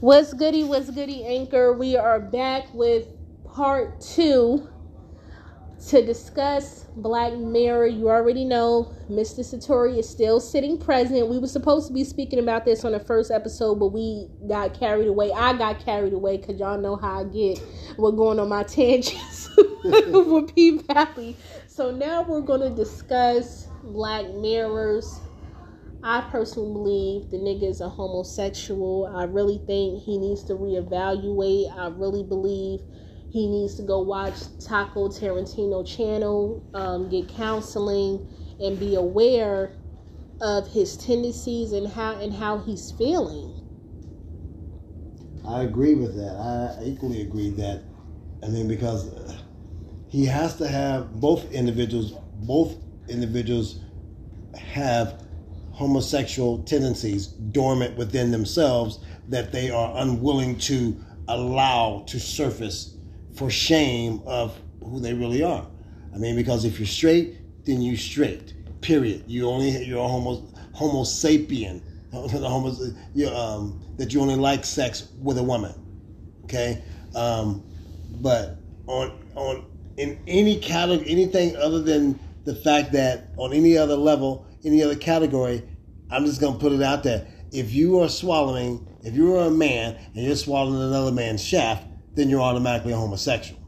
What's goody? What's goody, Anchor? We are back with part two to discuss Black Mirror. You already know Mr. Satori is still sitting present. We were supposed to be speaking about this on the first episode, but we got carried away. I got carried away because y'all know how I get. We're going on my tangents with P Valley. So now we're going to discuss Black Mirrors I personally believe the nigga is a homosexual. I really think he needs to reevaluate. I really believe he needs to go watch Taco Tarantino channel, um, get counseling, and be aware of his tendencies and how and how he's feeling. I agree with that. I equally agree that. I mean, because he has to have both individuals. Both individuals have homosexual tendencies dormant within themselves that they are unwilling to allow to surface for shame of who they really are. I mean, because if you're straight, then you're straight. Period. You only you're a homo homo sapien. The homo, you um, that you only like sex with a woman. Okay, um, but on on in any category, anything other than the fact that on any other level any other category, I'm just going to put it out there. If you are swallowing, if you are a man and you're swallowing another man's shaft, then you're automatically a homosexual.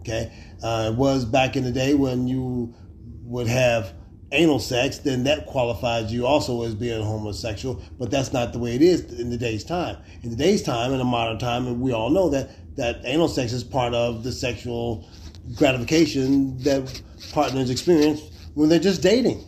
Okay? Uh, it was back in the day when you would have anal sex, then that qualifies you also as being homosexual. But that's not the way it is in today's time. In today's time, in a modern time, and we all know that that anal sex is part of the sexual gratification that partners experience when they're just dating.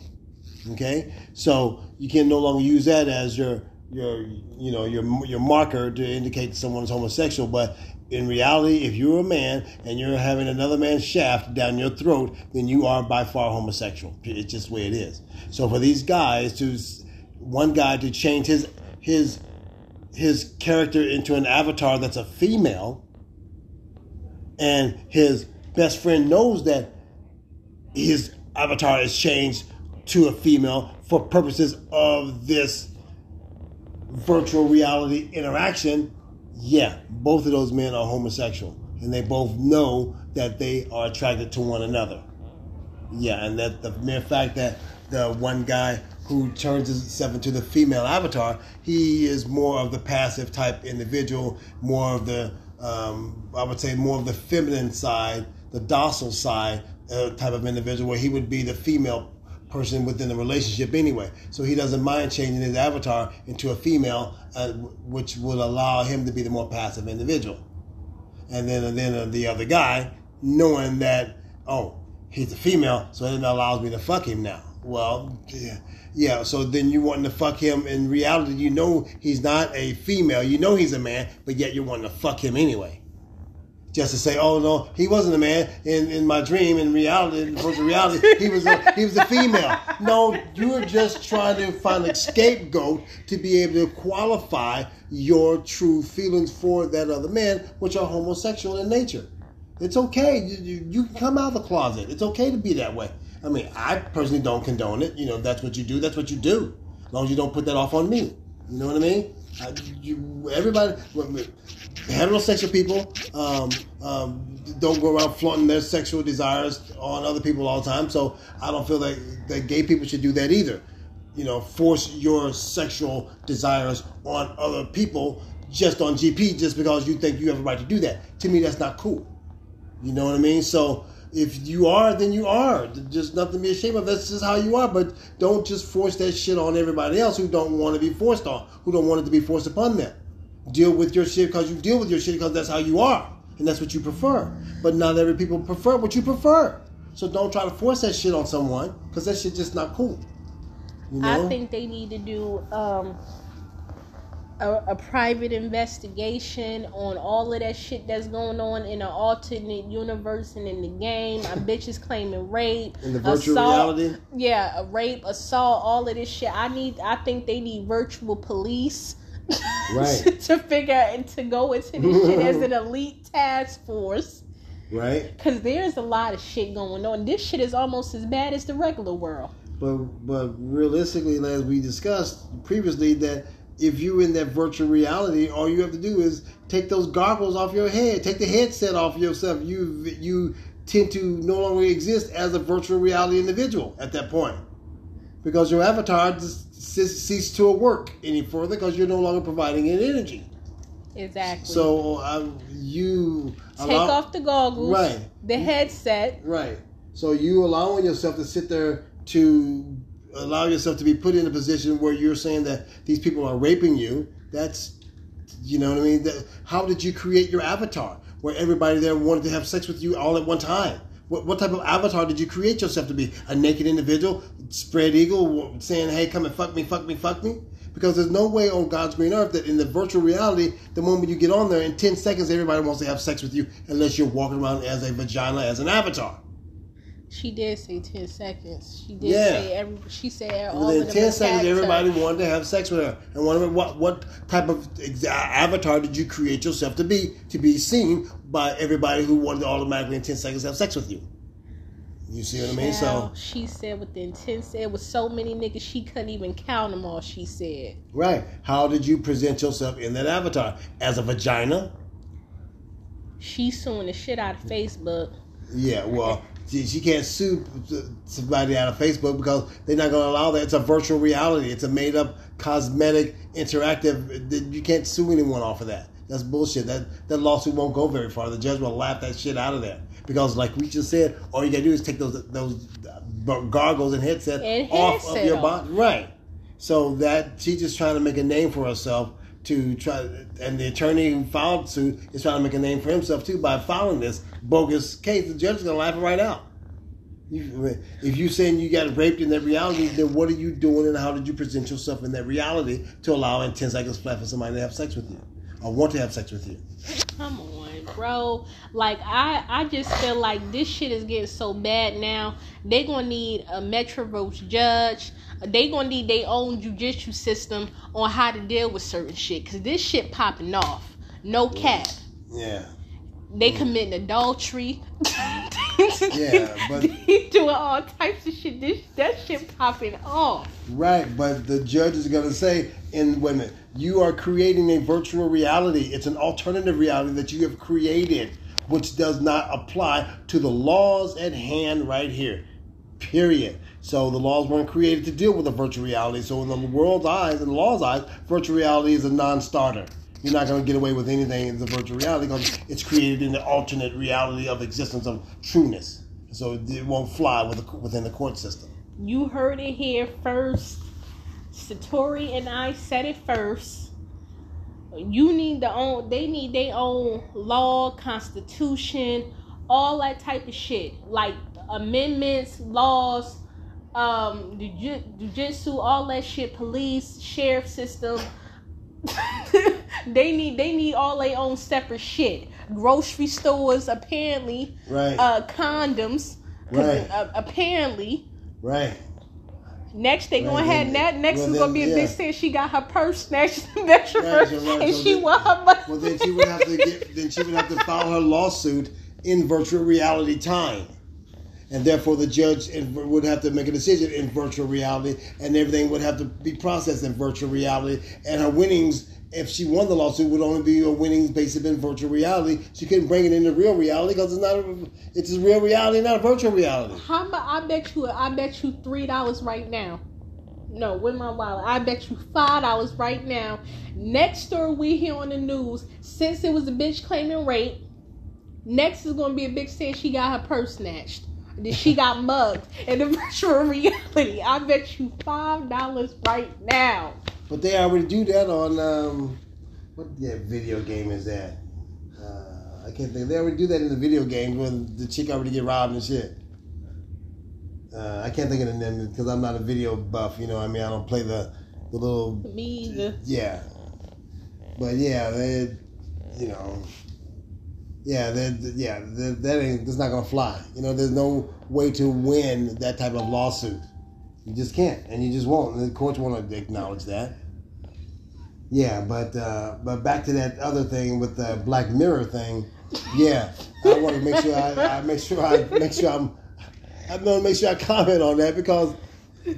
Okay, so you can no longer use that as your your you know your your marker to indicate someone is homosexual. But in reality, if you're a man and you're having another man's shaft down your throat, then you are by far homosexual. It's just the way it is. So for these guys to one guy to change his his his character into an avatar that's a female, and his best friend knows that his avatar is changed to a female for purposes of this virtual reality interaction, yeah, both of those men are homosexual. And they both know that they are attracted to one another. Yeah, and that the mere fact that the one guy who turns himself into the female avatar, he is more of the passive type individual, more of the, um, I would say, more of the feminine side, the docile side uh, type of individual, where he would be the female person within the relationship anyway. So he doesn't mind changing his avatar into a female, uh, which would allow him to be the more passive individual. And then, and then uh, the other guy, knowing that, oh, he's a female, so it allows me to fuck him now. Well, yeah, yeah. So then you wanting to fuck him. In reality, you know he's not a female. You know he's a man, but yet you're wanting to fuck him anyway just to say, "Oh no, he wasn't a man." In in my dream, in reality, in virtual reality, he was a, he was a female. No, you're just trying to find a scapegoat to be able to qualify your true feelings for that other man, which are homosexual in nature. It's okay. You, you, you can come out of the closet. It's okay to be that way. I mean, I personally don't condone it. You know, that's what you do. That's what you do. As long as you don't put that off on me. You know what I mean? I, you, everybody, heterosexual people um, um, don't go around flaunting their sexual desires on other people all the time. So I don't feel that, that gay people should do that either. You know, force your sexual desires on other people just on GP just because you think you have a right to do that. To me, that's not cool. You know what I mean? So if you are, then you are. Just nothing to be ashamed of. That's just how you are. But don't just force that shit on everybody else who don't want to be forced on, who don't want it to be forced upon them deal with your shit because you deal with your shit because that's how you are and that's what you prefer. But not every people prefer what you prefer. So don't try to force that shit on someone because that shit just not cool. You know? I think they need to do um, a, a, private investigation on all of that shit that's going on in an alternate universe and in the game. My bitches claiming rape, in the virtual assault, reality. Yeah, rape, assault, all of this shit. I need. I think they need virtual police right. to figure and to go into this shit as an elite task force. Right. Because there's a lot of shit going on. This shit is almost as bad as the regular world. But but realistically as we discussed previously that if you're in that virtual reality, all you have to do is take those goggles off your head, take the headset off yourself. You you tend to no longer exist as a virtual reality individual at that point. Because your avatar just ceases to work any further because you're no longer providing any energy. Exactly. So um, you take allow, off the goggles, right? The headset, right? So you allowing yourself to sit there to allow yourself to be put in a position where you're saying that these people are raping you. That's, you know what I mean. That, how did you create your avatar where everybody there wanted to have sex with you all at one time? What, what type of avatar did you create yourself to be? A naked individual, spread eagle, saying, "Hey, come and fuck me, fuck me, fuck me." because there's no way on God's green earth that in the virtual reality, the moment you get on there, in 10 seconds, everybody wants to have sex with you unless you're walking around as a vagina, as an avatar. She did say 10 seconds. She did yeah. say every, she said all Within 10 seconds, everybody wanted to have sex with her. And wonder what, what type of avatar did you create yourself to be, to be seen by everybody who wanted to automatically in 10 seconds have sex with you? You see what I mean? So she said within ten it was so many niggas she couldn't even count them all. She said. Right. How did you present yourself in that avatar as a vagina? She's suing the shit out of Facebook. Yeah. Well. She, she can't sue somebody out of Facebook because they're not going to allow that. It's a virtual reality. It's a made up, cosmetic, interactive. You can't sue anyone off of that. That's bullshit. That that lawsuit won't go very far. The judge will laugh that shit out of there because, like we just said, all you gotta do is take those those uh, goggles and headset off of your body, right? So that she's just trying to make a name for herself to try, and the attorney who filed suit is trying to make a name for himself too by filing this bogus case. The judge is gonna laugh it right out. if you're saying you got raped in that reality, then what are you doing, and how did you present yourself in that reality to allow in ten seconds flat for somebody to have sex with you, or want to have sex with you? Come on bro. Like I, I just feel like this shit is getting so bad now. They're gonna need a Metrovote judge. They gonna need their own judicial system on how to deal with certain shit. Cause this shit popping off. No cap. Yeah. They committing adultery. yeah, but doing all types of shit. This that shit popping off. Right, but the judge is gonna say in women, you are creating a virtual reality. It's an alternative reality that you have created, which does not apply to the laws at hand right here. Period. So the laws weren't created to deal with a virtual reality. So in the world's eyes, in the law's eyes, virtual reality is a non-starter. You're not going to get away with anything in the virtual reality because it's created in the alternate reality of existence of trueness. So it won't fly within the court system. You heard it here first. Satori and I said it first. You need the own. They need their own law, constitution, all that type of shit, like amendments, laws, um, jujitsu, all that shit, police, sheriff system. they need they need all their own separate shit. Grocery stores apparently, right? Uh, condoms, right? Uh, apparently, right. Next, they going ahead. That next well, is gonna be a yeah. big thing. She got her purse snatched, snatched her purse, right. and so she want her money. Well, then she would have to get. Then she would have to file her lawsuit in virtual reality time, and therefore the judge would have to make a decision in virtual reality, and everything would have to be processed in virtual reality, and her winnings if she won the lawsuit, would only be a winnings based in virtual reality. She couldn't bring it into real reality because it's not. A, it's a real reality, not a virtual reality. How I bet you? I bet you three dollars right now. No, with my wallet, I bet you five dollars right now. Next story we hear on the news, since it was a bitch claiming rape, next is gonna be a big saying she got her purse snatched. That she got mugged in the virtual reality. I bet you five dollars right now. But they already do that on um, what yeah, video game is that? Uh, I can't think. They already do that in the video games when the chick already get robbed and shit. Uh, I can't think of the name because I'm not a video buff. You know, I mean, I don't play the the little. Me either. Yeah, but yeah, they, you know, yeah, that yeah, that, that ain't that's not gonna fly. You know, there's no way to win that type of lawsuit. You just can't, and you just won't. And the courts won't acknowledge that. Yeah, but uh, but back to that other thing with the Black Mirror thing. Yeah, I want to make sure I, I make sure I make sure I'm I'm gonna make sure I comment on that because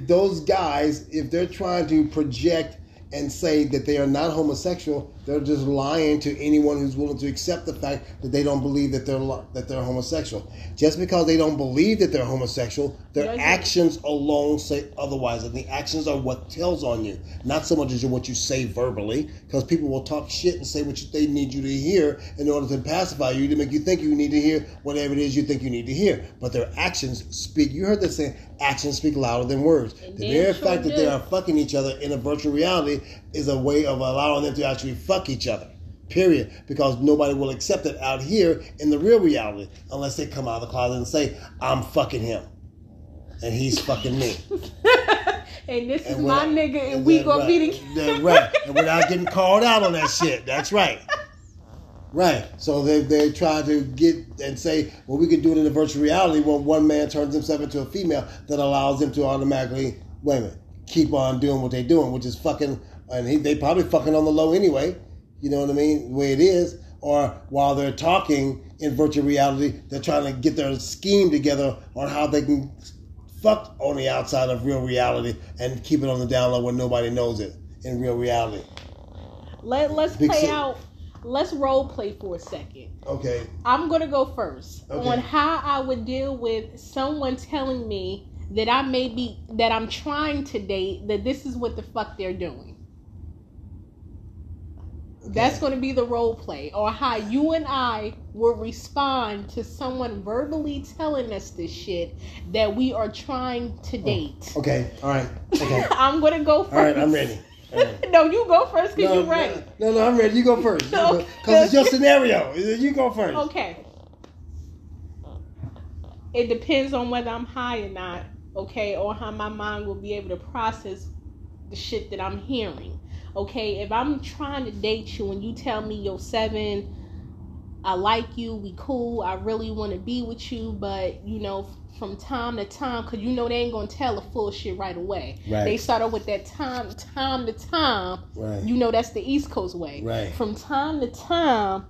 those guys, if they're trying to project and say that they are not homosexual, they're just lying to anyone who's willing to accept the fact that they don't believe that they're that they're homosexual. Just because they don't believe that they're homosexual, their actions alone say otherwise, and the actions are what tells on you, not so much as what you say verbally. Because people will talk shit and say what you, they need you to hear in order to pacify you to make you think you need to hear whatever it is you think you need to hear. But their actions speak. You heard that saying, actions speak louder than words. The mere sure fact that they are fucking each other in a virtual reality is a way of allowing them to actually fuck each other. Period. Because nobody will accept it out here in the real reality unless they come out of the closet and say, I'm fucking him. And he's fucking me. and this and is my nigga, and we gonna right, be together. Right. And without getting called out on that shit. That's right. Right. So they they try to get and say, well, we can do it in a virtual reality where one man turns himself into a female that allows them to automatically, wait a minute, keep on doing what they're doing, which is fucking, and he, they probably fucking on the low anyway. You know what I mean? The way it is. Or while they're talking in virtual reality, they're trying to get their scheme together on how they can fuck on the outside of real reality and keep it on the down low where nobody knows it in real reality. Let Let's Big play out. Let's role play for a second. Okay. I'm gonna go first okay. on how I would deal with someone telling me that I may be that I'm trying to date that this is what the fuck they're doing. That's going to be the role play, or how you and I will respond to someone verbally telling us this shit that we are trying to oh, date. Oh, okay, all right. Okay. I'm going to go first. All right, I'm ready. Right. no, you go first because no, you're ready. No, no, I'm ready. You go first. Because it's your scenario. You go first. Okay. It depends on whether I'm high or not okay, or how my mind will be able to process the shit that I'm hearing. Okay, if I'm trying to date you and you tell me you're seven, I like you, we cool, I really want to be with you, but you know, from time to time, because you know they ain't gonna tell the full shit right away. Right. They start off with that time, time to time. Right. You know that's the East Coast way. Right. From time to time,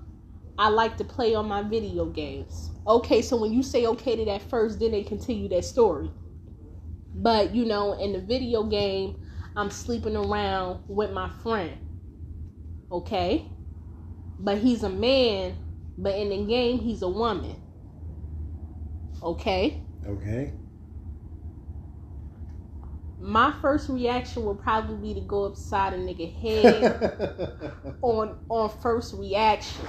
I like to play on my video games. Okay, so when you say okay to that first, then they continue that story. But you know, in the video game, I'm sleeping around with my friend. Okay? But he's a man, but in the game he's a woman. Okay? Okay. My first reaction would probably be to go upside a nigga head on on first reaction.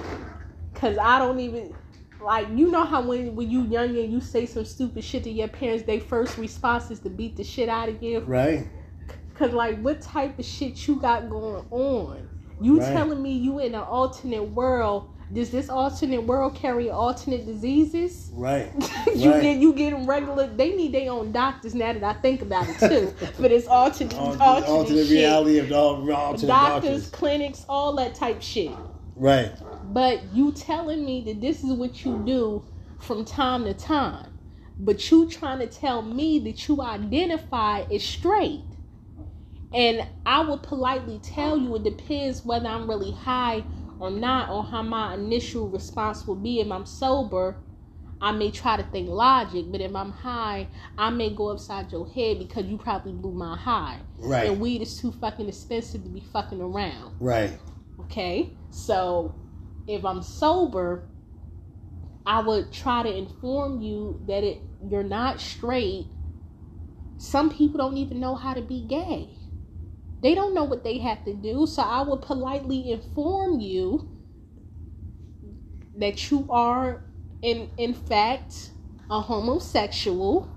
Cause I don't even like you know how when when you young and you say some stupid shit to your parents, their first response is to beat the shit out of you. Right. Cause like what type of shit you got going on? You right. telling me you in an alternate world? Does this alternate world carry alternate diseases? Right. you right. get you getting regular. They need their own doctors now that I think about it too. for this alternate alternate, alternate, alternate reality of all alternate doctors, doctors, clinics, all that type shit. Right. But you telling me that this is what you do from time to time. But you trying to tell me that you identify as straight. And I will politely tell you it depends whether I'm really high or not, or how my initial response will be. If I'm sober, I may try to think logic, but if I'm high, I may go upside your head because you probably blew my high. Right. And weed is too fucking expensive to be fucking around. Right. Okay. So if I'm sober, I would try to inform you that it you're not straight. Some people don't even know how to be gay. They don't know what they have to do, so I will politely inform you that you are in in fact a homosexual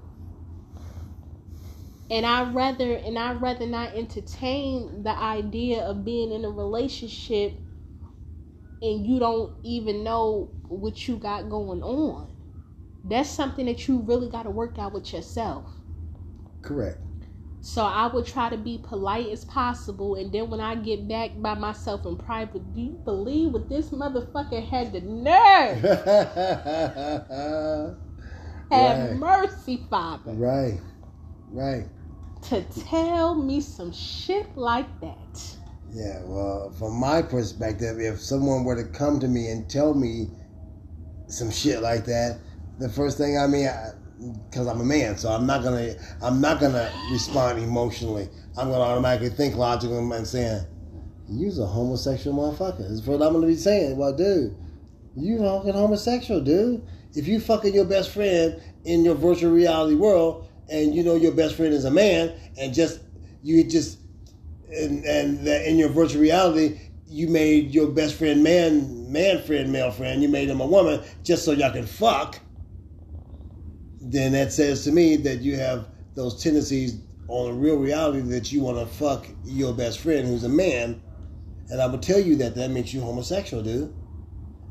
and I rather and I rather not entertain the idea of being in a relationship and you don't even know what you got going on. That's something that you really got to work out with yourself. Correct. So I would try to be polite as possible, and then when I get back by myself in private, do you believe what this motherfucker had the nerve? Have right. mercy, Father. Right, right. To tell me some shit like that. Yeah, well, from my perspective, if someone were to come to me and tell me some shit like that, the first thing I mean, I, because I'm a man, so I'm not gonna I'm not gonna respond emotionally. I'm gonna automatically think logically and saying, "You're a homosexual motherfucker." Is what I'm gonna be saying. Well, dude, you fucking homosexual, dude. If you fucking your best friend in your virtual reality world, and you know your best friend is a man, and just you just and and in your virtual reality you made your best friend man man friend male friend you made him a woman just so y'all can fuck then that says to me that you have those tendencies on a real reality that you want to fuck your best friend who's a man. And i would tell you that that makes you homosexual dude.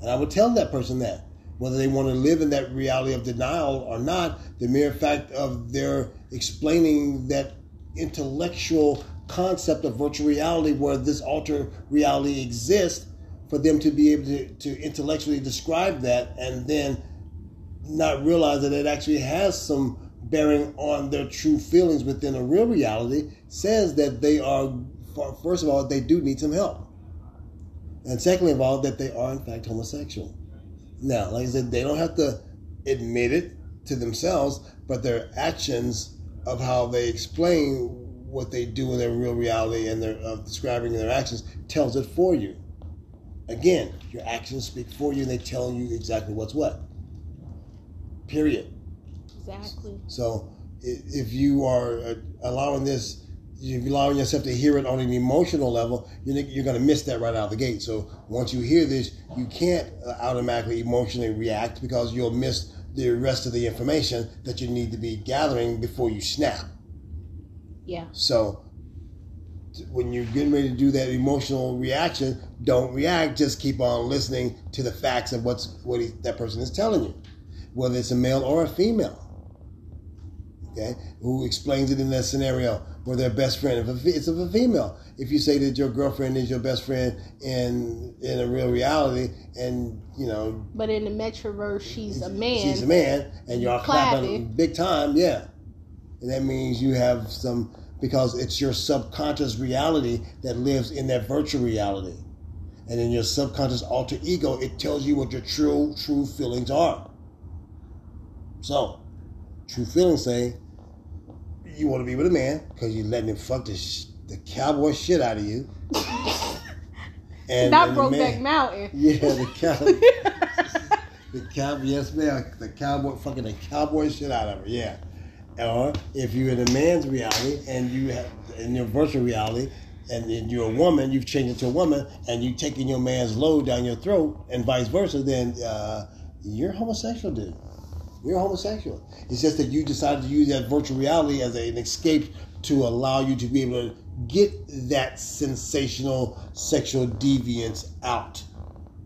And i would tell that person that. Whether they want to live in that reality of denial or not the mere fact of their explaining that intellectual concept of virtual reality where this alter reality exists for them to be able to, to intellectually describe that and then not realize that it actually has some bearing on their true feelings within a real reality says that they are first of all they do need some help and secondly of all that they are in fact homosexual now like i said they don't have to admit it to themselves but their actions of how they explain what they do in their real reality and their uh, describing their actions tells it for you. Again, your actions speak for you and they tell you exactly what's what. Period. Exactly. So if you are uh, allowing this, if you're allowing yourself to hear it on an emotional level, you're, you're going to miss that right out of the gate. So once you hear this, you can't uh, automatically emotionally react because you'll miss the rest of the information that you need to be gathering before you snap. Yeah. So when you're getting ready to do that emotional reaction, don't react. Just keep on listening to the facts of what's what he, that person is telling you, whether it's a male or a female. Okay, who explains it in that scenario where their best friend, if it's of a female, if you say that your girlfriend is your best friend in in a real reality, and you know, but in the metaverse she's a man, she's a man, and you're clapping big time, yeah and that means you have some, because it's your subconscious reality that lives in that virtual reality. And in your subconscious alter ego, it tells you what your true, true feelings are. So, true feelings say you want to be with a man because you're letting him fuck the, sh- the cowboy shit out of you. and not Brokeback Mountain. Yeah, the cowboy. the cowboy, yes, man. The cowboy fucking the cowboy shit out of her. Yeah. Or if you're in a man's reality and you have in your virtual reality and then you're a woman, you've changed into a woman, and you're taking your man's load down your throat, and vice versa, then uh, you're homosexual, dude. You're homosexual. It's just that you decided to use that virtual reality as a, an escape to allow you to be able to get that sensational sexual deviance out.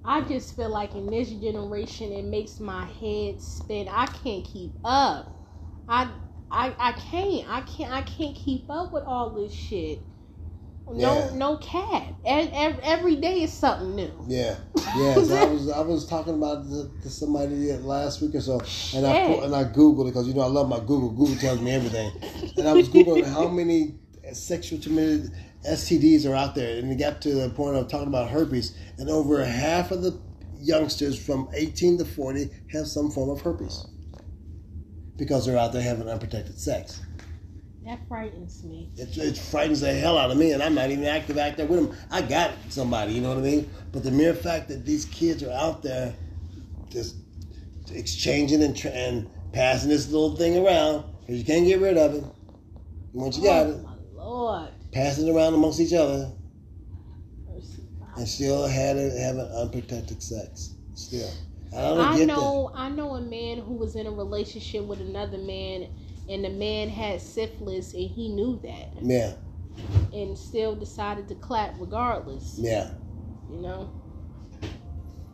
I just feel like in this generation, it makes my head spin. I can't keep up. I I I can't. I can't. I can't keep up with all this shit. No, yeah. no cat. Every, every day is something new. Yeah, yeah. So I was I was talking about to somebody last week or so, and I and I googled it because you know I love my Google. Google tells me everything, and I was googling how many sexual transmitted STDs are out there, and it got to the point of talking about herpes, and over half of the youngsters from 18 to 40 have some form of herpes because they're out there having unprotected sex. That frightens me. It, it frightens the hell out of me, and I'm not even active out there with them. I got somebody, you know what I mean? But the mere fact that these kids are out there just exchanging and, and passing this little thing around, because you can't get rid of it. Once you got oh, it, my Lord. passing it around amongst each other, and still had it, having unprotected sex. Still. I, I know that. I know a man who was in a relationship with another man and the man had syphilis and he knew that. Yeah. And still decided to clap regardless. Yeah. You know?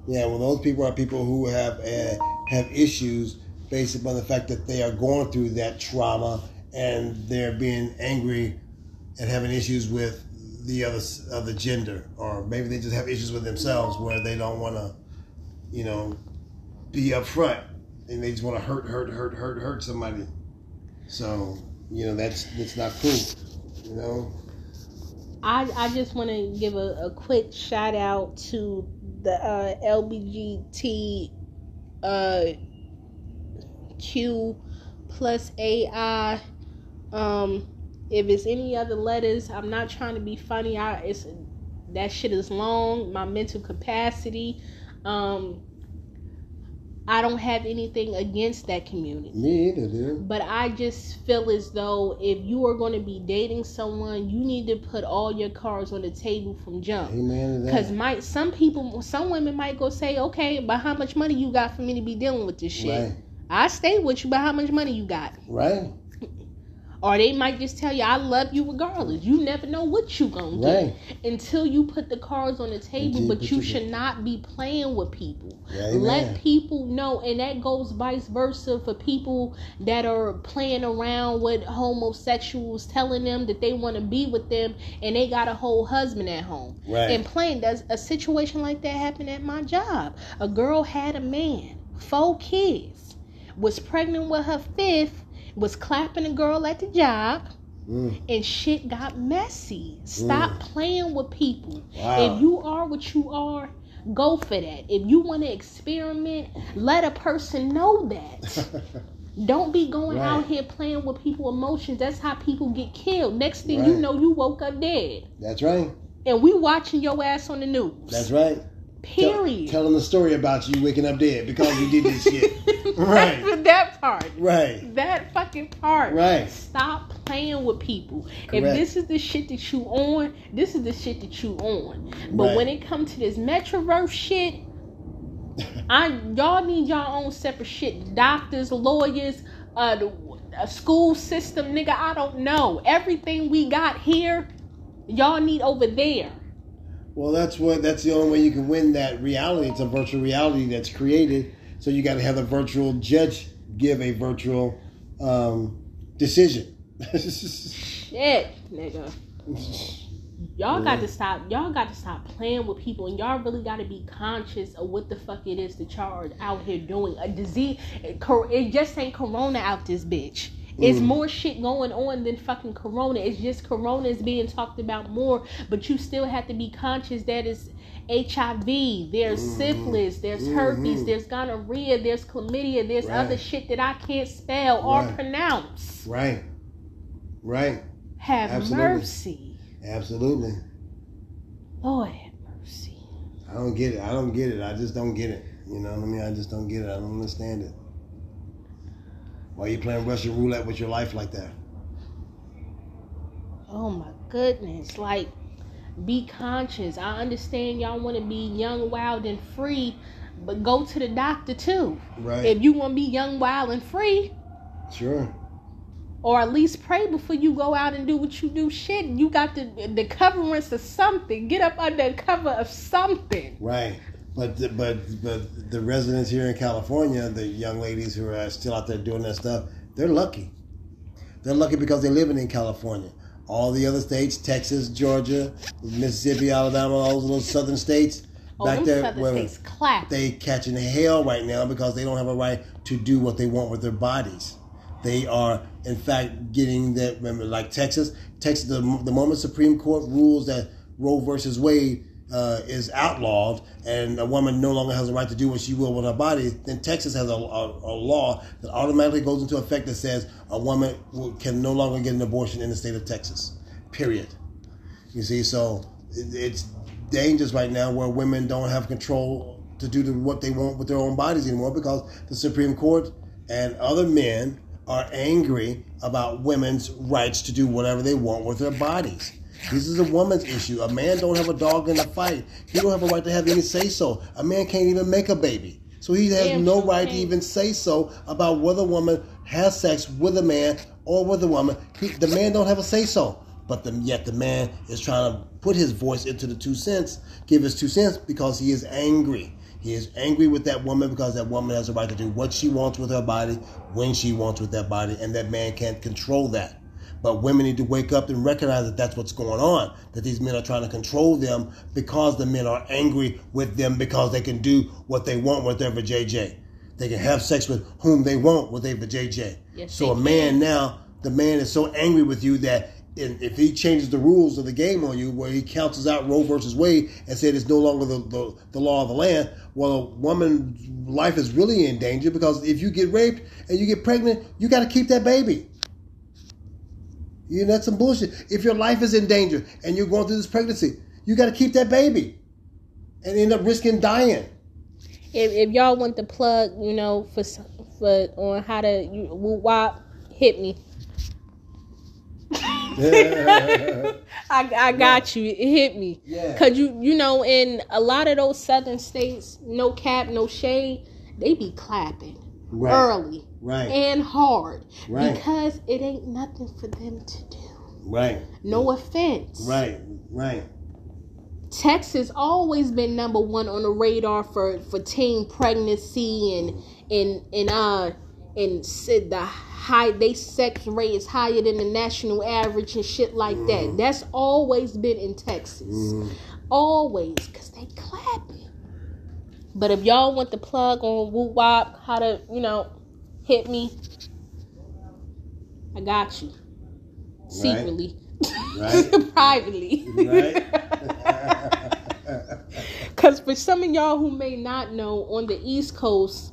Yeah, well those people are people who have uh, have issues based upon the fact that they are going through that trauma and they're being angry and having issues with the other of the gender or maybe they just have issues with themselves where they don't want to you know, be upfront and they just want to hurt, hurt, hurt, hurt, hurt somebody. So, you know, that's that's not cool. You know. I I just want to give a, a quick shout out to the uh, LBGT uh, Q plus AI. Um, if it's any other letters, I'm not trying to be funny. I it's that shit is long. My mental capacity. Um, I don't have anything against that community. Me either, dude. But I just feel as though if you are going to be dating someone, you need to put all your cards on the table from jump. Amen Because might some people, some women might go say, okay, but how much money you got for me to be dealing with this shit? Right. I stay with you, but how much money you got? Right. Or they might just tell you, I love you regardless. You never know what you gonna Right. get until you put the cards on the table. You but you your- should not be playing with people. Amen. Let people know, and that goes vice versa for people that are playing around with homosexuals, telling them that they want to be with them, and they got a whole husband at home. Right. And playing does a situation like that happen at my job. A girl had a man, four kids, was pregnant with her fifth, was clapping a girl at the job. Mm. And shit got messy. Stop playing with people. Wow. If you are what you are, go for that. If you want to experiment, let a person know that. Don't be going Right. out here playing with people emotions. That's how people get killed. Next thing you know, you woke up dead. That's right. And we watching your ass on the news. That's right. Tell, Period. tell them the story about you waking up dead because you did this shit. Right. that part. Right. That fucking part. Right. Stop playing with people. If this is the shit that you on, this is the shit that you on. But Right. when it comes to this Metroverse shit, I y'all need y'all own separate shit. Doctors, lawyers, uh, the a school system, nigga. I don't know. Everything we got here, y'all need over there. Well, that's what. That's the only way you can win that reality. It's a virtual reality that's created. So you got to have a virtual judge give a virtual um, decision. Shit, nigga. Y'all got to stop. Y'all got to stop playing with people, and y'all really got to be conscious of what the fuck it is that y'all are out here doing. A disease, it just ain't Corona out this bitch. It's mm. more shit going on than fucking Corona. It's just Corona is being talked about more, but you still have to be conscious that it's HIV, there's mm-hmm. syphilis, there's mm-hmm. herpes, there's gonorrhea, there's chlamydia, there's Right. other shit that I can't spell or Right. pronounce. right. Right. Have Absolutely. mercy. Absolutely. Lord have mercy. I don't get it. I don't get it. I just don't get it. You know what I mean? I just don't get it. I don't understand it. Why are you playing Russian roulette with your life like that? Oh my goodness. Like, be conscious. I understand y'all want to be young, wild, and free, but go to the doctor too. Right. If you want to be young, wild, and free, Sure. or at least pray before you go out and do what you do. Shit, you got the the coverance of something. Get up under the cover of something. Right. But the, but but the residents here in California, the young ladies who are still out there doing that stuff, they're lucky. They're lucky because they're living in California. All the other states, Texas, Georgia, Mississippi, Alabama, all those little southern states, Oh, back there, where they catching hell right now because they don't have a right to do what they want with their bodies. They are, in fact, getting that. Remember, like Texas, Texas, the, the moment Supreme Court rules that Roe versus Wade uh, is outlawed and a woman no longer has the right to do what she will with her body, then Texas has a, a, a law that automatically goes into effect that says a woman will- can no longer get an abortion in the state of Texas. Period. You see, so it, it's dangerous right now where women don't have control to do the, what they want with their own bodies anymore because the Supreme Court and other men are angry about women's rights to do whatever they want with their bodies. This is a woman's issue. A man don't have a dog in the fight. He don't have a right to have any say so. A man can't even make a baby. So he has no right to even say so about whether a woman has sex with a man or with a woman. He, the man don't have a say so. But the, yet the man is trying to put his voice into the two cents, give his two cents because he is angry. He is angry with that woman because that woman has a right to do what she wants with her body, when she wants with that body, and that man can't control that. But women need to wake up and recognize that that's what's going on. That these men are trying to control them because the men are angry with them because they can do what they want with their vajayjay. They can have sex with whom they want with their vajayjay. Yes, so a man now, the man is so angry with you that and if he changes the rules of the game on you, where he cancels out Roe versus Wade and said it's no longer the, the, the law of the land, well, a woman's life is really in danger because if you get raped and you get pregnant, you got to keep that baby. You know, that's some bullshit. If your life is in danger and you're going through this pregnancy, you got to keep that baby and end up risking dying. If, if y'all want the plug, you know, for for on how to you, wop, hit me. I, I got you. It hit me. Yeah. Cause you you know in a lot of those southern states, no cap, no shade, they be clapping Right. early Right. and hard Right. because it ain't nothing for them to do. Right. No offense. Right. Right. Texas always been number one on the radar for for teen pregnancy and and and uh and said the high they sex rate is higher than the national average and shit like that. That's always been in Texas, always because they clapping. But if y'all want the plug on Woo Wop, how to you know hit me, I got you secretly, Right. privately. Right. Because for some of y'all who may not know, on the East Coast,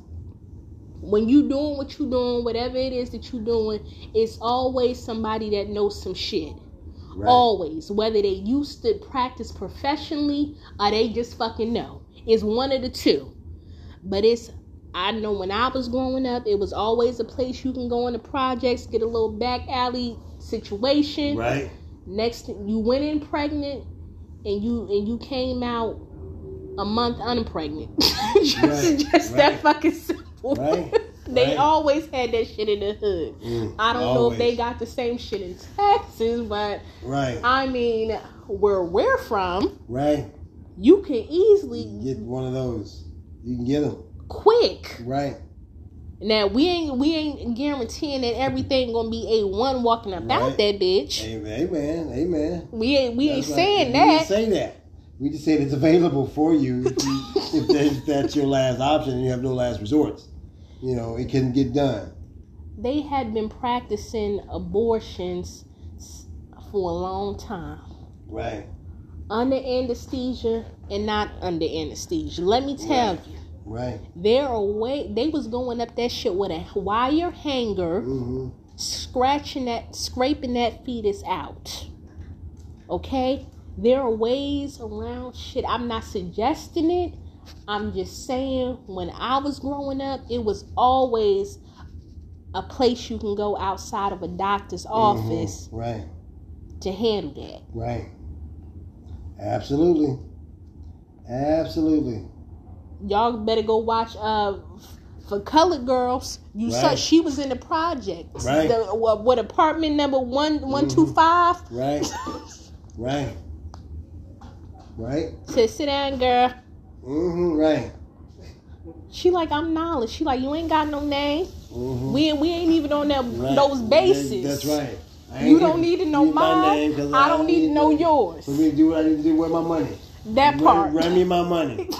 when you doing what you doing, whatever it is that you doing, it's always somebody that knows some shit. Right. Always, whether they used to practice professionally or they just fucking know. It's one of the two. But it's I know when I was growing up, it was always a place you can go into projects, get a little back alley situation. Right. Next, you went in pregnant, and you and you came out a month unpregnant. just Right, just that fucking simple. Right, they right. always had that shit in the hood. Mm, I don't know if they got the same shit in Texas, but Right. I mean, where we're from, Right. you can You easily can get one of those. You can get them. Quick. Right. Now we ain't we ain't guaranteeing that everything gonna be a one walking about Right. that bitch. Amen. Amen. Amen. We ain't we ain't That's saying We that. didn't say that. We just said it's available for you if, you, if, that, if that's your last option and you have no last resorts. You know, it can get done. they had been practicing abortions for a long time Right. under anesthesia and not under anesthesia let me tell Right. you Right. there are way they was going up that shit with a wire hanger hmm scratching that scraping that fetus out okay there are ways around shit i'm not suggesting it i'm just saying when i was growing up it was always a place you can go outside of a doctor's office Right. to handle that Right. Absolutely. Absolutely. Y'all better go watch uh for colored girls you saw she was in the project Right. the, what, what apartment number one one two five Right. Right. Right. said sit down girl Mm-hmm. Right. She like I'm knowledge. She like you ain't got no name. Mm-hmm. We ain't we ain't even on that Right. those bases. That's right. You don't need to know my mine. name 'cause I don't need to know yours. For me to do what I need to do with my money. That Run- part. Run, me my money.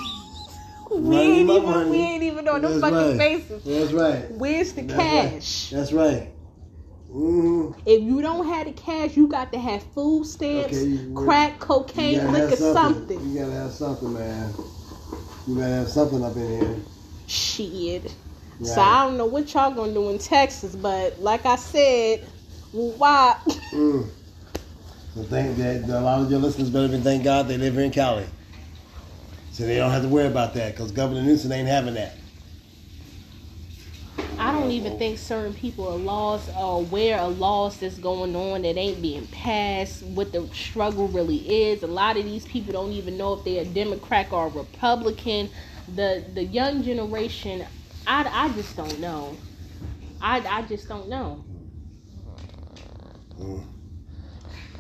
we ain't even money. we ain't even on them That's fucking right. bases. That's right. Where's the That's right. cash? That's right. Mm-hmm. If you don't have the cash, you got to have food stamps, Okay, you- crack, cocaine, liquor, something. something. You gotta have something, man. You gotta have something up in here. Shit. So I don't know what y'all gonna do in Texas, but like I said, why? Mm. So thank that a lot of your listeners better than thank God they live here in Cali. So they don't have to worry about that because Governor Newsom ain't having that. I don't even think certain people are laws are aware of laws that's going on that ain't being passed. What the struggle really is. A lot of these people don't even know if they're a Democrat or a Republican. The the young generation, I, I just don't know. I I just don't know. Mm.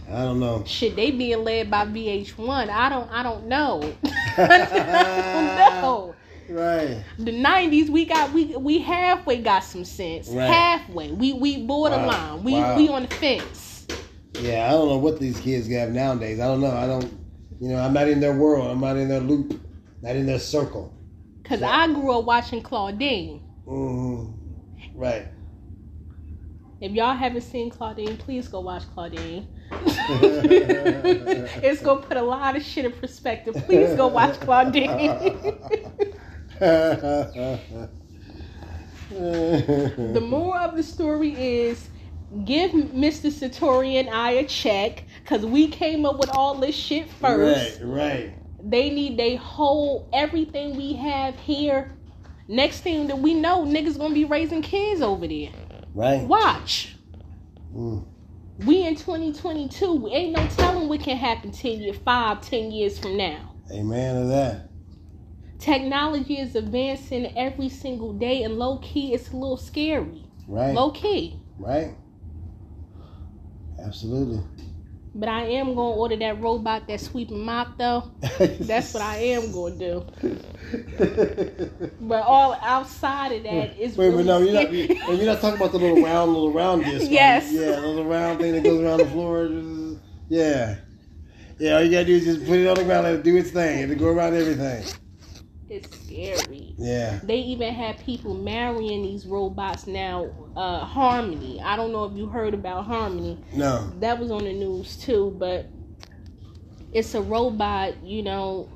I don't know. Shit, they being led by VH1. I don't I don't know. I. Right. the nineties we got we we halfway got some sense. Right. Halfway. We we borderline. Wow. We Wow. we on the fence. Yeah, I don't know what these kids have nowadays. I don't know. I don't. You know, I'm not in their world. I'm not in their loop. Not in their circle. Cause I grew up watching Claudine. Mm-hmm. Right. If y'all haven't seen Claudine, please go watch Claudine. it's gonna put a lot of shit in perspective. Please go watch Claudine. the moral of the story is give Mr. Satori and I a check because we came up with all this shit first. Right, right. They need they whole everything we have here. Next thing that we know, niggas gonna be raising kids over there. Right. Watch. Mm. We in 2022. Ain't no telling what can happen 10 years, 5, 10 years from now. Amen to that. Technology is advancing every single day, and low key, it's a little scary. Right. Low key. Right. Absolutely. But I am gonna order that robot that sweeping mop though. That's what I am gonna do. but all outside of that is Wait, really but no, you're not. You're, not talking about the little round, little round disc. right? Yes. Yeah, the little round thing that goes around the floor. Yeah. Yeah. All you gotta do is just put it on the ground, and do its thing, and it go around everything. it's scary. Yeah. They even have people marrying these robots now. Uh, Harmony. I don't know if you heard about Harmony. No. That was on the news too, but it's a robot, you know,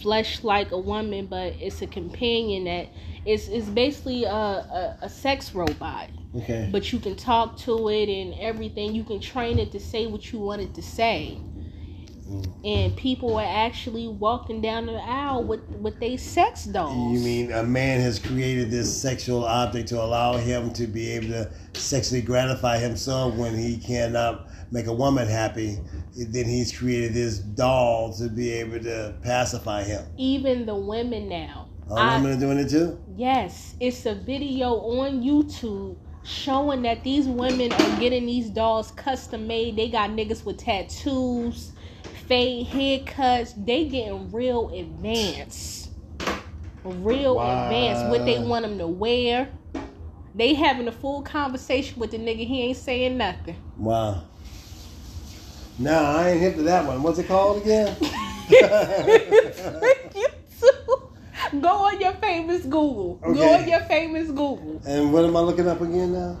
flesh like a woman, but it's a companion that is is basically a, a, a sex robot. Okay. But you can talk to it and everything. You can train it to say what you want it to say. And people are actually walking down the aisle with with their sex dolls. You mean a man has created this sexual object to allow him to be able to sexually gratify himself when he cannot make a woman happy? Then he's created this doll to be able to pacify him. even the women now. I- women are doing it too. Yes, it's a video on YouTube showing that these women are getting these dolls custom made. They got niggas with tattoos, fade haircuts. They getting real advanced. Real Wow. advanced. What they want them to wear. They having a full conversation with the nigga. He ain't saying nothing. Wow. No, I ain't hip to that one. What's it called again? YouTube. Go on your famous Google. Go on your famous Google. and what am I looking up again now?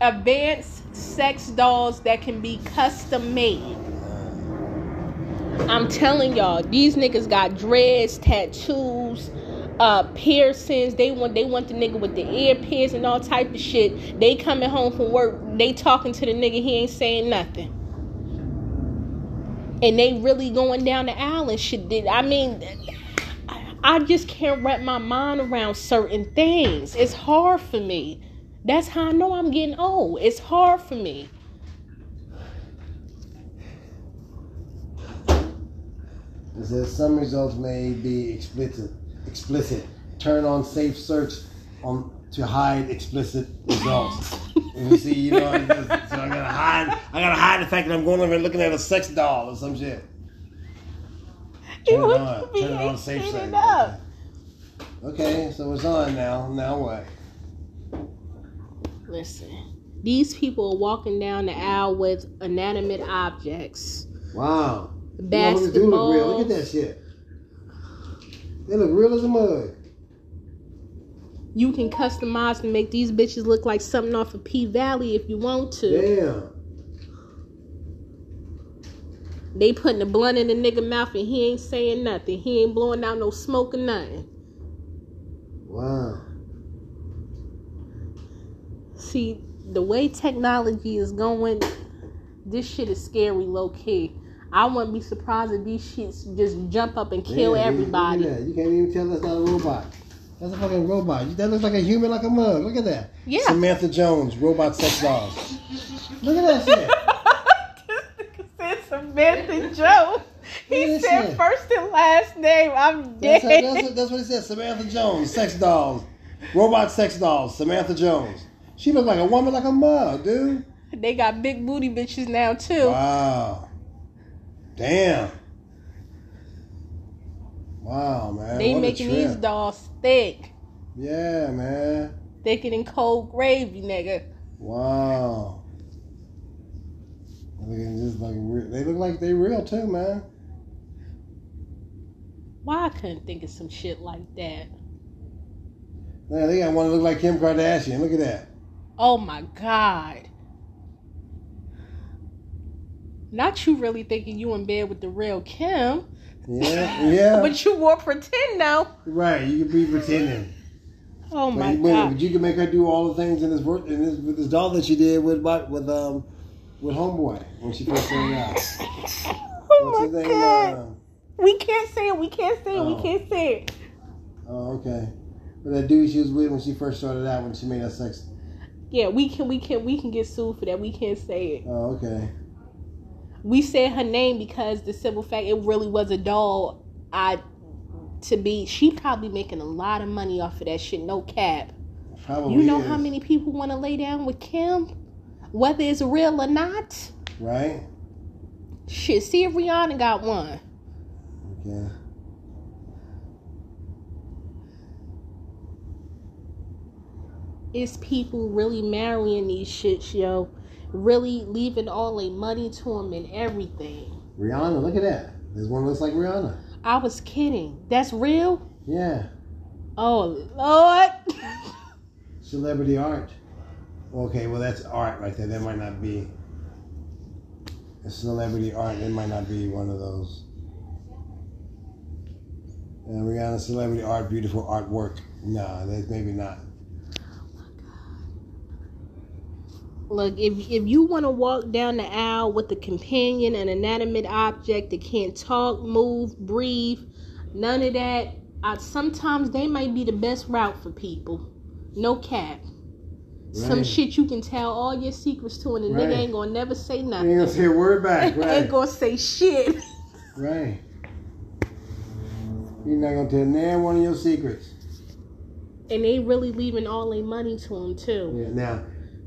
advanced sex dolls that can be custom made. I'm telling y'all, these niggas got dreads, tattoos, uh, piercings. They want they want the nigga with the ear piercing and all type of shit. They coming home from work, they talking to the nigga, he ain't saying nothing. And they really going down the aisle and shit. Did I mean I just can't wrap my mind around certain things. It's hard for me. That's how I know I'm getting old. It's hard for me. It says some results may be explicit. Explicit. Turn on safe search on to hide explicit results. and you see, you know, just- so I gotta hide. I gotta hide the fact that I'm going over and looking at a sex doll or some shit. Turn it on. Turn it on safe search. up. Okay, so it's on now. Now what? Listen, these people are walking down the aisle with inanimate objects. Wow. Yeah, look, real. Look at that shit. They look real as a mug. You can customize and make these bitches look like something off of P Valley if you want to. Damn. They putting a blunt in the nigga mouth and he ain't saying nothing. He ain't blowing out no smoke or nothing. Wow. See, the way technology is going, this shit is scary low key. I wouldn't be surprised if these shits just jump up and kill Yeah, everybody. Look at. You can't even tell that's not a robot. That's a fucking robot. That looks like a human, like a mug. Look at that. Yeah. Samantha Jones, robot sex dolls. Look at that shit. this nigga said Samantha Jones. He said shit. first and last name. I'm That's, dead. that's, what, that's what it says. Samantha Jones, sex dolls, robot sex dolls. Samantha Jones. She looks like a woman, like a mug, dude. they got big booty bitches now too. Wow. Damn. Wow, man. they what making these dolls thick, Yeah, man. thicker than cold gravy, nigga. Wow. At like they look like they real too, man. Why I couldn't think of some shit like that? Man, they got one that look like Kim Kardashian. Look at that. Oh my god. Not you really thinking you in bed with the real Kim. Yeah, yeah. but you won't pretend though. Right, you can be pretending. Oh my but, god! But you can make her do all the things in this work in this with this doll that she did with with um with homeboy when she first started out. oh What's my god! Uh, we can't say it. We can't say it. Oh. We can't say it. Oh, okay. But that dude she was with when she first started out when she made that sex. Yeah, we can we can we can get sued for that. We can't say it. Oh, okay. We said her name because the simple fact it really was a doll. I to be she probably making a lot of money off of that shit. No cap. Probably you know is. how many people want to lay down with Kim, whether it's real or not. Right. Shit, see if Rihanna got one. Okay. Is people really marrying these shits, yo? Really leaving all their money to him and everything. Rihanna, look at that. This one looks like Rihanna. I was kidding. That's real? Yeah. Oh, Lord. Celebrity art. Okay, well, that's art right there. That might not be a celebrity art. It might not be one of those. And Rihanna celebrity art, beautiful artwork. No, that's maybe not. Look, if if you want to walk down the aisle with a companion, an inanimate object that can't talk, move, breathe, none of that, I, sometimes they might be the best route for people. No cap. Right. Some shit you can tell all your secrets to, and the right. nigga ain't gonna never say nothing. Ain't gonna say a word back. Right. ain't gonna say shit. right. You're not gonna tell nan one of your secrets. And they really leaving all their money to him too. Yeah. Now,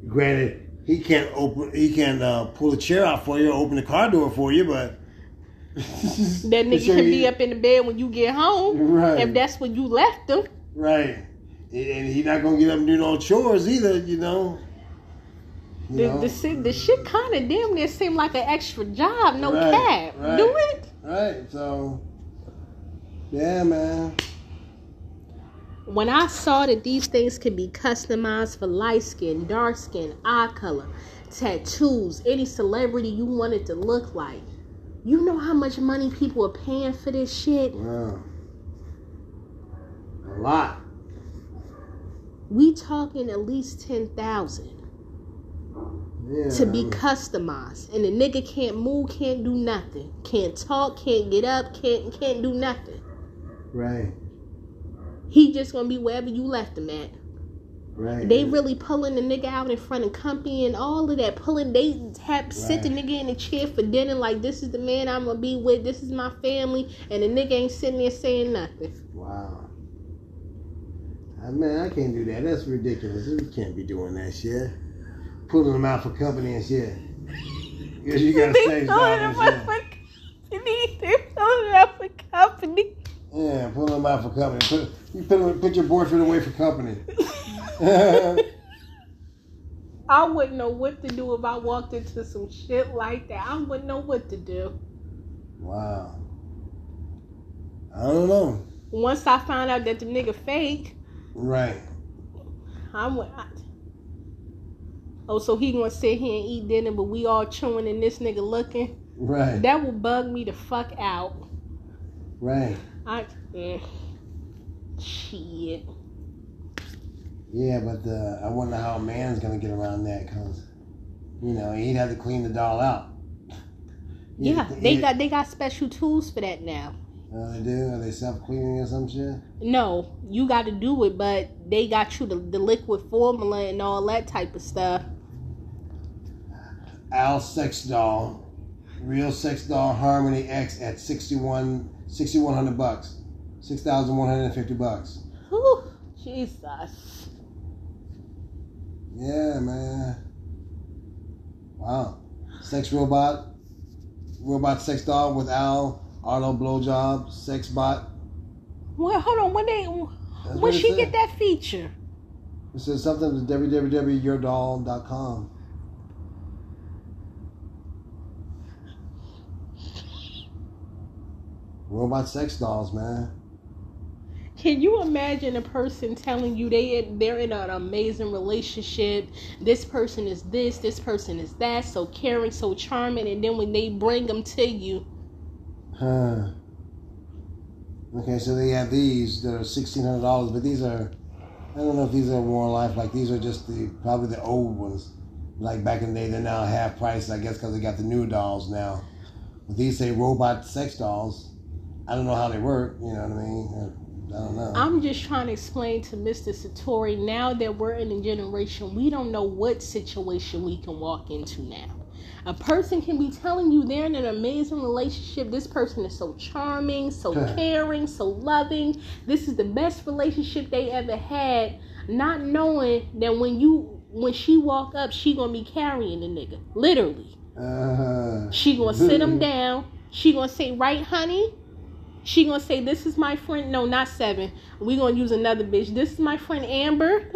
granted, he can't open he can't uh, pull a chair out for you or open the car door for you, but that nigga can be up in the bed when you get home. Right. If that's when you left him. Right. And he's not gonna get up and do no chores either, you know. You the, know? the, the shit kind of damn near seem like an extra job, no right, cap. Right, do it. Right. So, yeah, man when I saw that these things can be customized for light skin, dark skin, eye color, tattoos, any celebrity you want it to look like, you know how much money people are paying for this shit? Wow. A lot. We talking at least ten thousand. Yeah, to be customized. And the nigga can't move, can't do nothing. Can't talk, can't get up, can't can't do nothing. Right. He just gonna be wherever you left him at. Right. They really pulling the nigga out in front of company and all of that. Pulling, they have right. sit the nigga in the chair for dinner like this is the man I'm gonna be with. This is my family, and the nigga ain't sitting there saying nothing. Wow. I man, I can't do that. That's ridiculous. You can't be doing that shit. Pulling them out for company and shit. Because you got a stage dog and shit. They're pulling them out for company. Yeah, pull them out for company. Put you put, put your boyfriend away for company. I wouldn't know what to do if I walked into some shit like that. I wouldn't know what to do. Wow. I don't know. Once I find out that the nigga fake. Right. I'm. I, oh, so he gonna sit here and eat dinner, but we all chewing and this nigga looking. Right. That will bug me the fuck out. Right. I eh, shit. Yeah, but uh, I wonder how a man's gonna get around that because you know he'd have to clean the doll out. Yeah, they got they got special tools for that now. Oh, they do? Are they self cleaning or some shit? No, you got to do it, but they got you the, the liquid formula and all that type of stuff. Al Sex Doll, Real Sex Doll Harmony X at 61 6,100 bucks. 6,150 bucks. Whew, Jesus. Yeah, man. Wow. Sex robot. Robot sex doll with Al. Auto blowjob. Sex bot. Well, hold on. When they, when she said. get that feature? It says something to www.yourdoll.com. Robot sex dolls, man. Can you imagine a person telling you they they're in an amazing relationship? This person is this, this person is that, so caring, so charming, and then when they bring them to you, Huh. Okay, so they have these that are sixteen hundred dollars, but these are I don't know if these are more life like these are just the probably the old ones. Like back in the day, they're now half price, I guess, because they got the new dolls now. But these say robot sex dolls. I don't know how they work. You know what I mean? I don't know. I'm just trying to explain to Mr. Satori now that we're in a generation, we don't know what situation we can walk into now. A person can be telling you they're in an amazing relationship. This person is so charming, so caring, so loving. This is the best relationship they ever had, not knowing that when you when she walk up, she gonna be carrying the nigga, literally. Uh, She gonna sit him down. She gonna say, "Right, honey." She gonna say, "This is my friend." No, not seven. We gonna use another bitch. This is my friend Amber.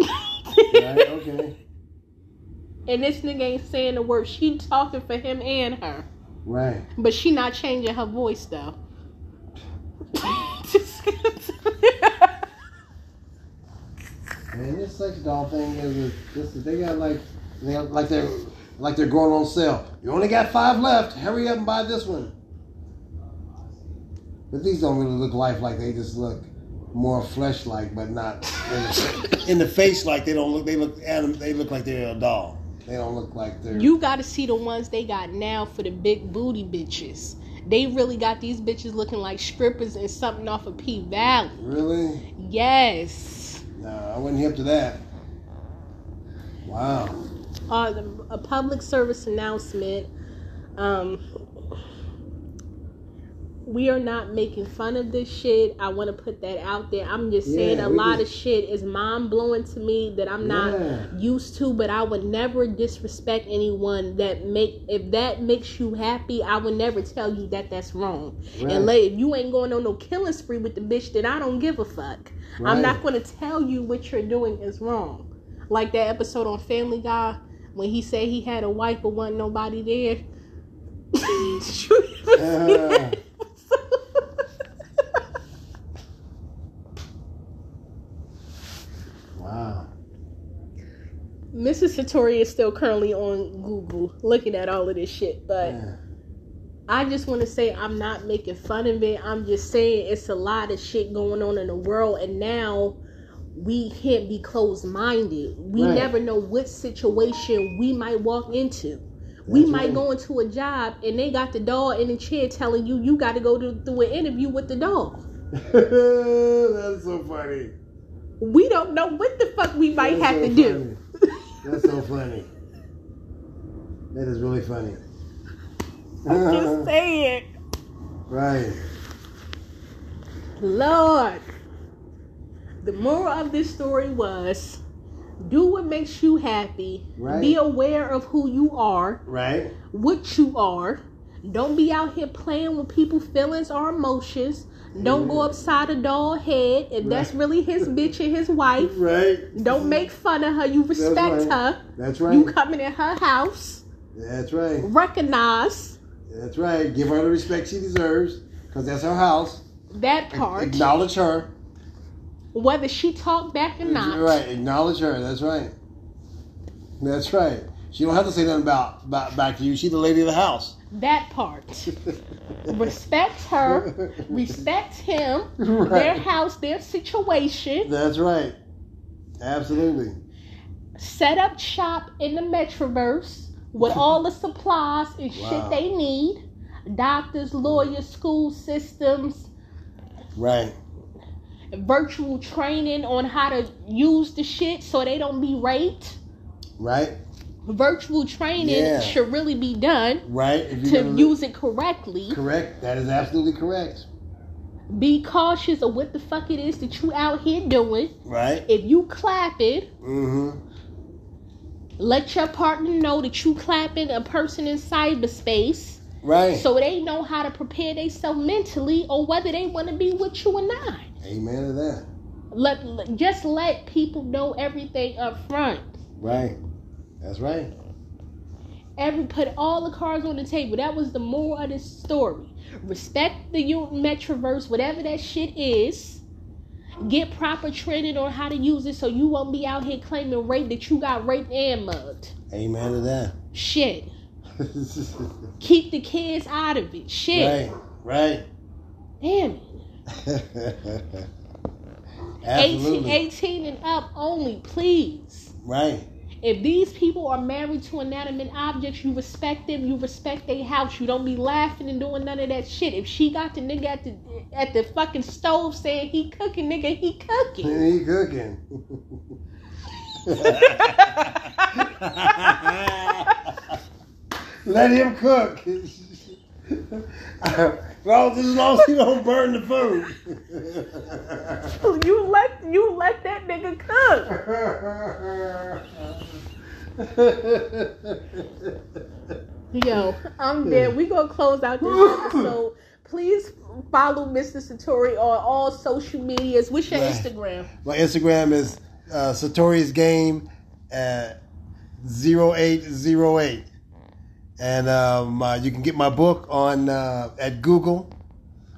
right, okay. and this nigga ain't saying a word. She talking for him and her, Right. but she not changing her voice though. Man, this sex doll thing is this. They got like they got, like they're like they're going on sale. You only got five left. Hurry up and buy this one. But these don't really look lifelike. They just look more flesh-like, but not in the, in the face like they don't look. They look anim- They look like they're a doll. They don't look like they're. you gotta see the ones they got now for the big booty bitches. They really got these bitches looking like strippers and something off of P Valley. really? Yes. No, I wasn't hip to that. Wow. uh, the, a public service announcement. Um, we are not making fun of this shit. I want to put that out there. I'm just saying a lot just- of shit is mind blowing to me that I'm not Yeah. used to. But I would never disrespect anyone that make if that makes you happy. I would never tell you that that's wrong. Right. And like, if you ain't going on no killing spree with the bitch, then I don't give a fuck. I'm not going to tell you what you're doing is wrong. Like that episode on Family Guy when he said he had a wife but wasn't nobody there. Uh, wow. Mrs. Satori is still currently on Google looking at all of this shit, but Yeah. I just want to say I'm not making fun of it. I'm just saying it's a lot of shit going on in the world, and now we can't be closed minded. We Right. never know what situation we might walk into. we That's might right. go into a job and they got the dog in the chair telling you you got to go to, through an interview with the dog. That's so funny. We don't know what the fuck we might That's have so to do. That's so funny. That is really funny. I'm just saying. right. Lord. The moral of this story was do what makes you happy. Right. Be aware of who you are, Right. what you are. Don't be out here playing with people's feelings or emotions. Don't go mm. upside a doll head if that's really his bitch and his wife. Right. Don't make fun of her. You respect right. her. That's right. You coming in her house. That's right. Recognize That's right. Give her the respect she deserves, because that's her house. that part. Acknowledge her. Whether she talk back or not. Right. Acknowledge her. That's right. That's right. She don't have to say nothing about, about back to you. She's the lady of the house. That part. respect her, respect him, Right. their house, their situation. That's right. Absolutely. Set up shop in the Metroverse with all the supplies and Wow. shit they need. Doctors, lawyers, school systems, Right. virtual training on how to use the shit so they don't be raped. Right. Virtual training Yeah. should really be done Right. If to use it correctly. Correct. That is absolutely correct. Be cautious of what the fuck it is that you out here doing. Right. If you clap it, Mm-hmm. let your partner know that you clapping a person in cyberspace Right. so they know how to prepare themselves mentally or whether they want to be with you or not. Amen to that. Let, let- just let people know everything up front. Right. That's right. Every put all the cards on the table. That was the moral of this story. Respect the Metroverse, whatever that shit is, Get proper training on how to use it so you won't be out here claiming rape that you got raped and mugged. Amen to that. Shit. Keep the kids out of it. Shit. Right, right. Damn it. 18, Absolutely. 18 and up only, please. Right. If these people are married to inanimate objects, you respect them. You respect their house. You don't be laughing and doing none of that shit. If she got the nigga at the at the fucking stove saying he cooking, nigga, he cooking. He cooking. Let him cook. well, as long as he don't burn the food. You let you let that nigga cook. Yo, I'm dead. We gonna close out this episode. Please follow Mr. Satori on all social medias. What's your Right. Instagram? My Instagram is uh, Satori's Game at 0808. And um, uh, you can get my book on uh, at Google.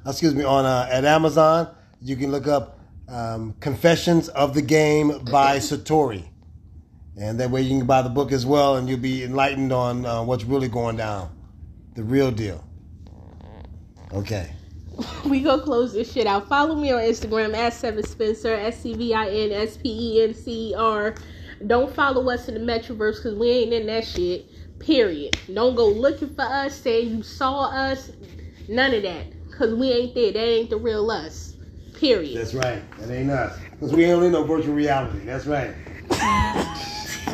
Excuse me, on uh, at Amazon. You can look up um, Confessions of the Game by Satori. And that way you can buy the book as well and you'll be enlightened on uh, what's really going down. The real deal. Okay. We gonna close this shit out. Follow me on Instagram at Sevin Spencer, S C V I N S P E N C E R. Don't follow us in the Metroverse because we ain't in that shit. Period. Don't go looking for us, saying you saw us. None of that. Cause we ain't there. That ain't the real us. Period. That's right. That ain't us. Because we ain't in no virtual reality. That's right.